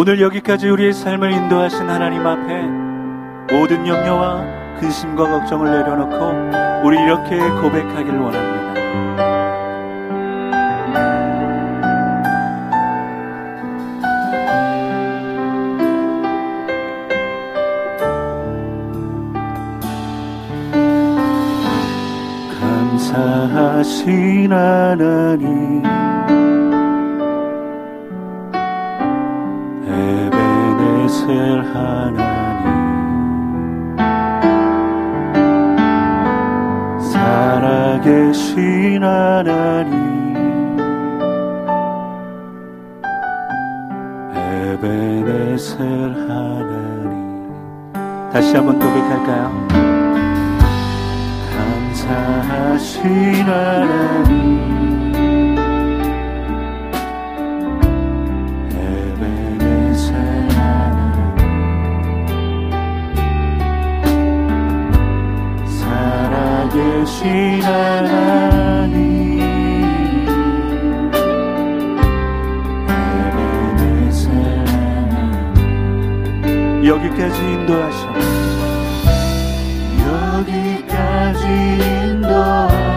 오늘 여기까지 우리의 삶을 인도하신 하나님 앞에 모든 염려와 근심과 걱정을 내려놓고 우리 이렇게 고백하길 원합니다. 감사하신 하나 아들 하나님. 살아계신 하나님. 에베네셀 하나님. 다시 한번 고백할까요? 감사하신 하나님. 신 하나님, 내내 사랑 여기까지 인도하셔. 여기까지 인도하셨네.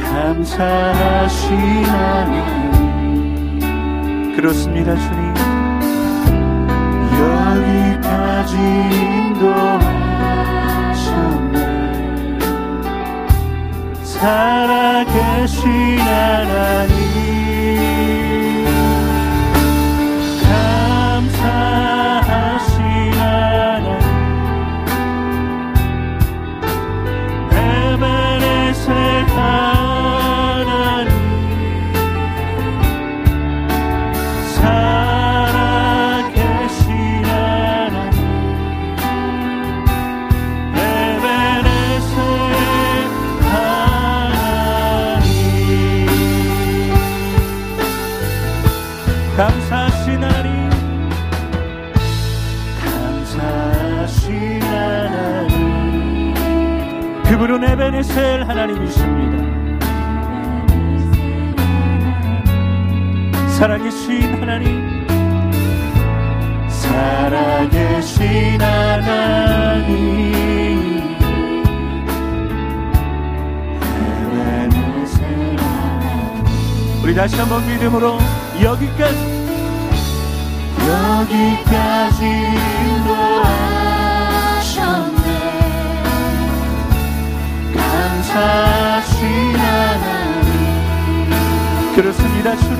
감사하신 하나님. 그렇습니다 주님. 여기까지 진도하셨네. 살아계신 하나님. 사시나리, 감사하시나니? 그분은 에베네셀 하나님이십니다. 사랑의 주인 하나님. 살아계신 하나님. 우리 다시 한번 믿음으로 여기까지 여기까지 인도하셨네. 감사하신 하나님 그렇습니다. 주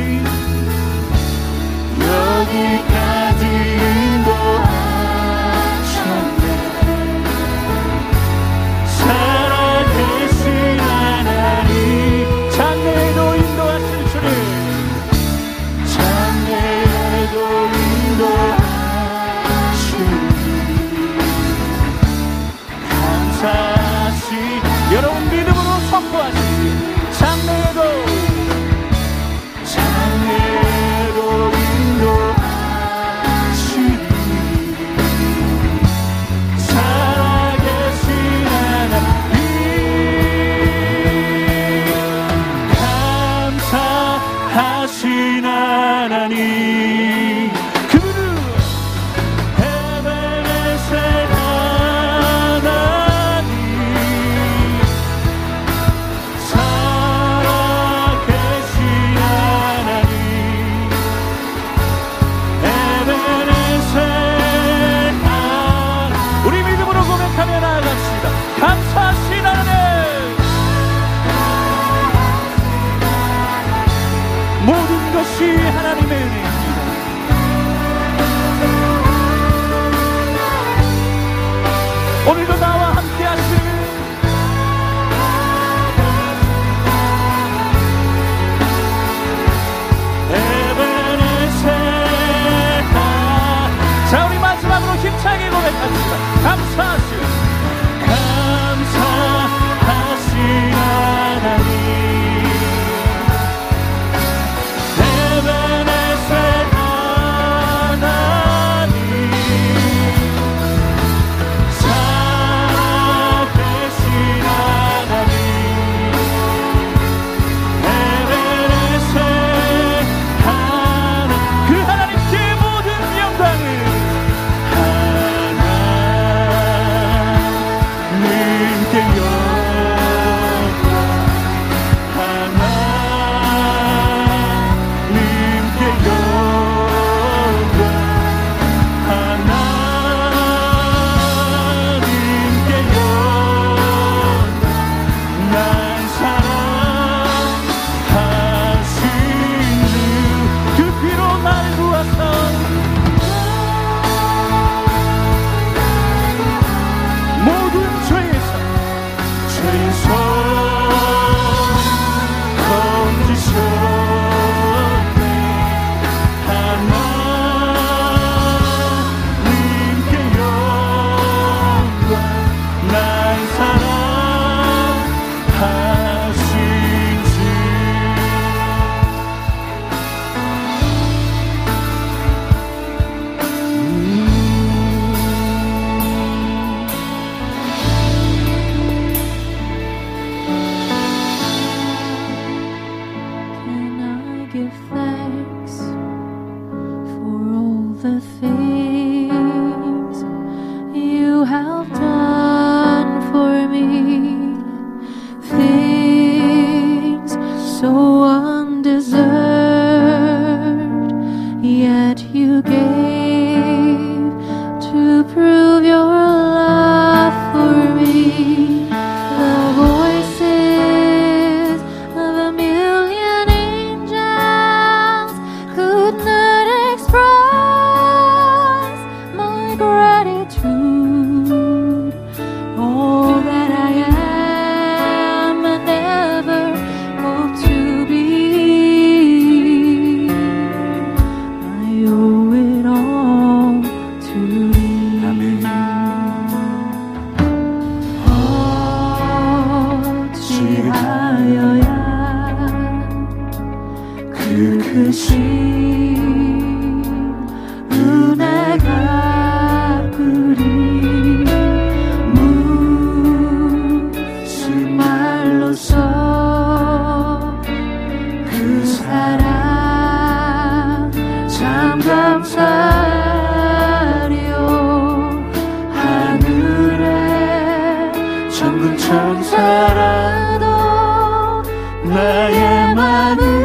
나의 마음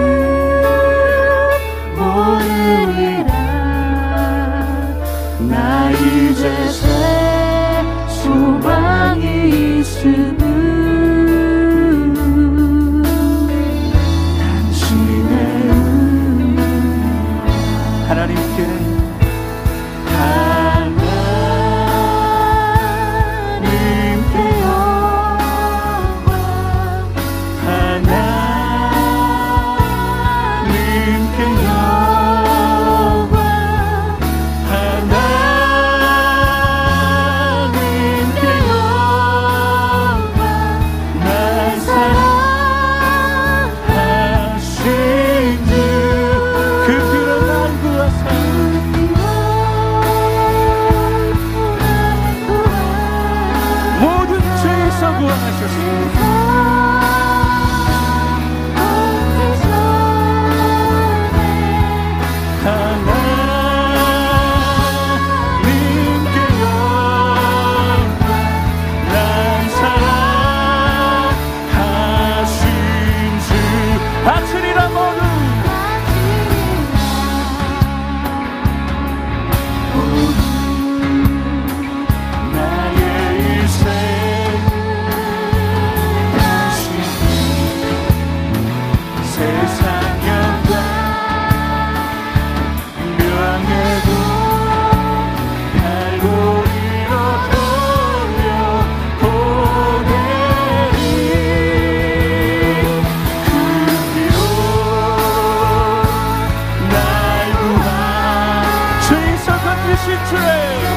사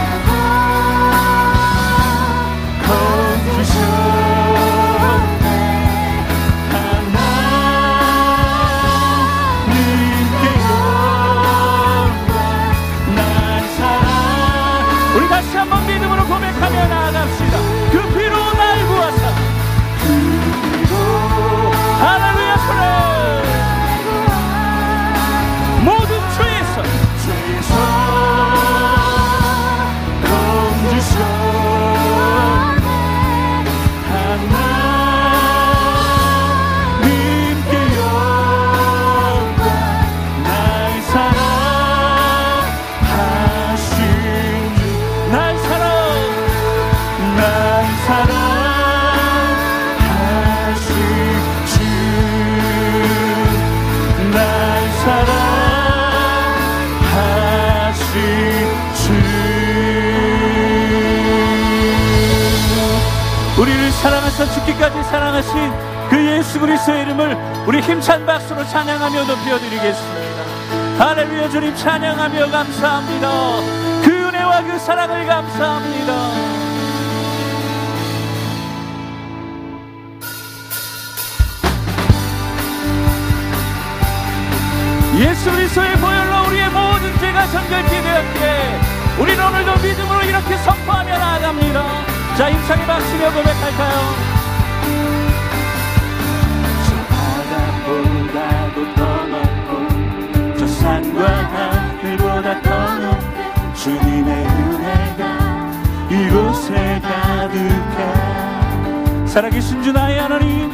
우리 힘찬 박수로 찬양하며 높여드리겠습니다. 할렐루야 주님 찬양하며 감사합니다. 그 은혜와 그 사랑을 감사합니다. 예수 그리스도의 보혈로 우리의 모든 죄가 정결케 되었기에 우리는 오늘도 믿음으로 이렇게 선포하며 나아갑니다. 자 힘차게 박수며 고백할까요? 바다보다도 더 높고 저 산과 하늘보다 더 높은 주님의 은혜가 이곳에 가득해. 살아계신 주 나의 하나님.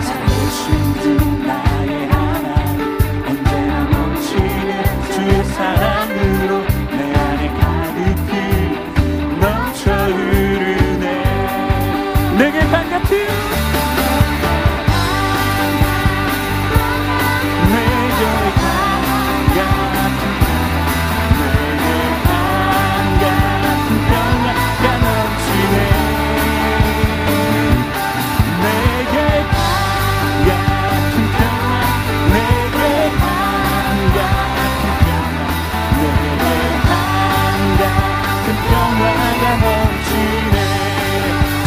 살아계신 주 나의 하나님. 언제나 넘치는 주의 사랑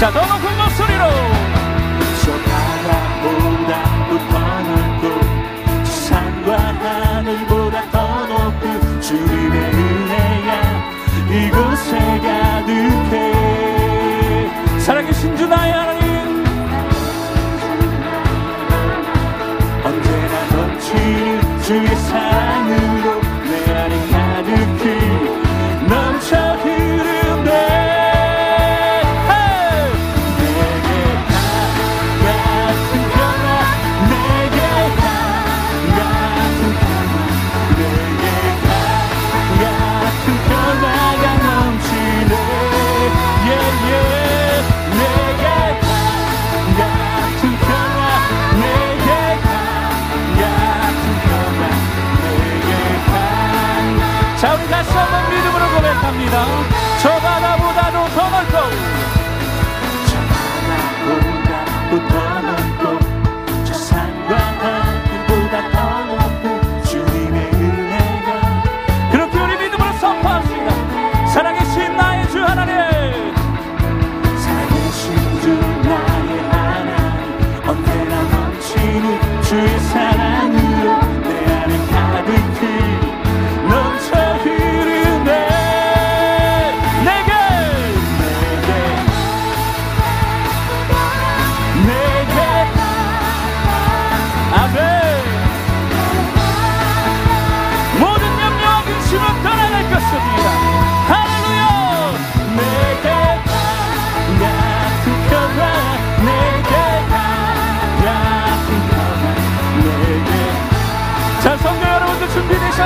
자, 더높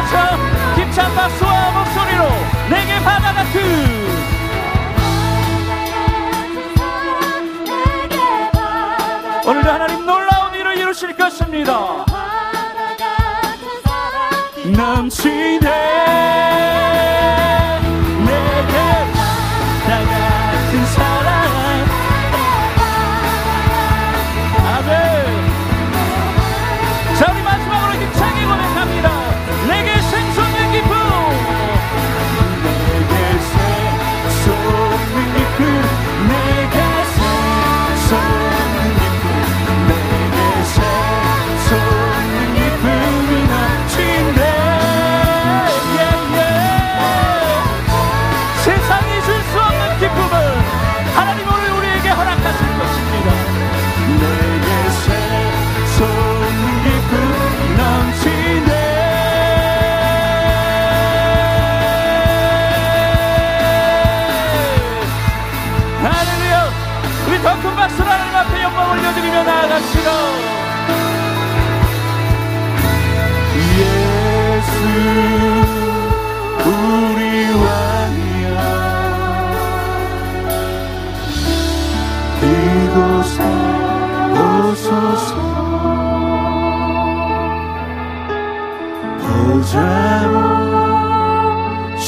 위해서 힘찬 박수와 목소리로 내게 바다 같은 오늘도 하나님 놀라운 일을 이루실 것입니다. 넘치네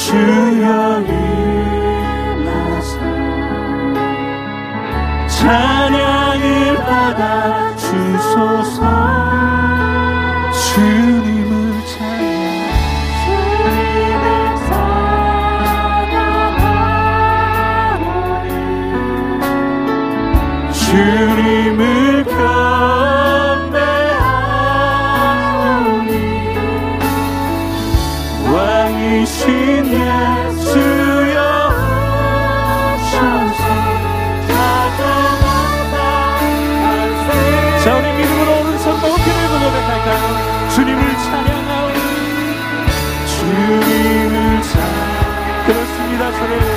주여 일어서 찬양을 받아 주소서. 주님을 찬양 주님을 찬양하오리 주님을 Thank you.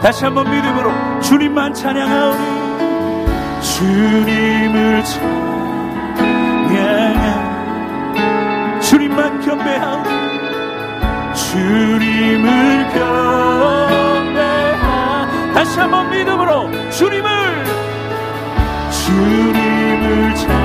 다시 한번 믿음으로 주님만 찬양하오니 주님을 찬양하 주님만 경배하오니 주님을 경배하. 다시 한번 믿음으로 주님을 주님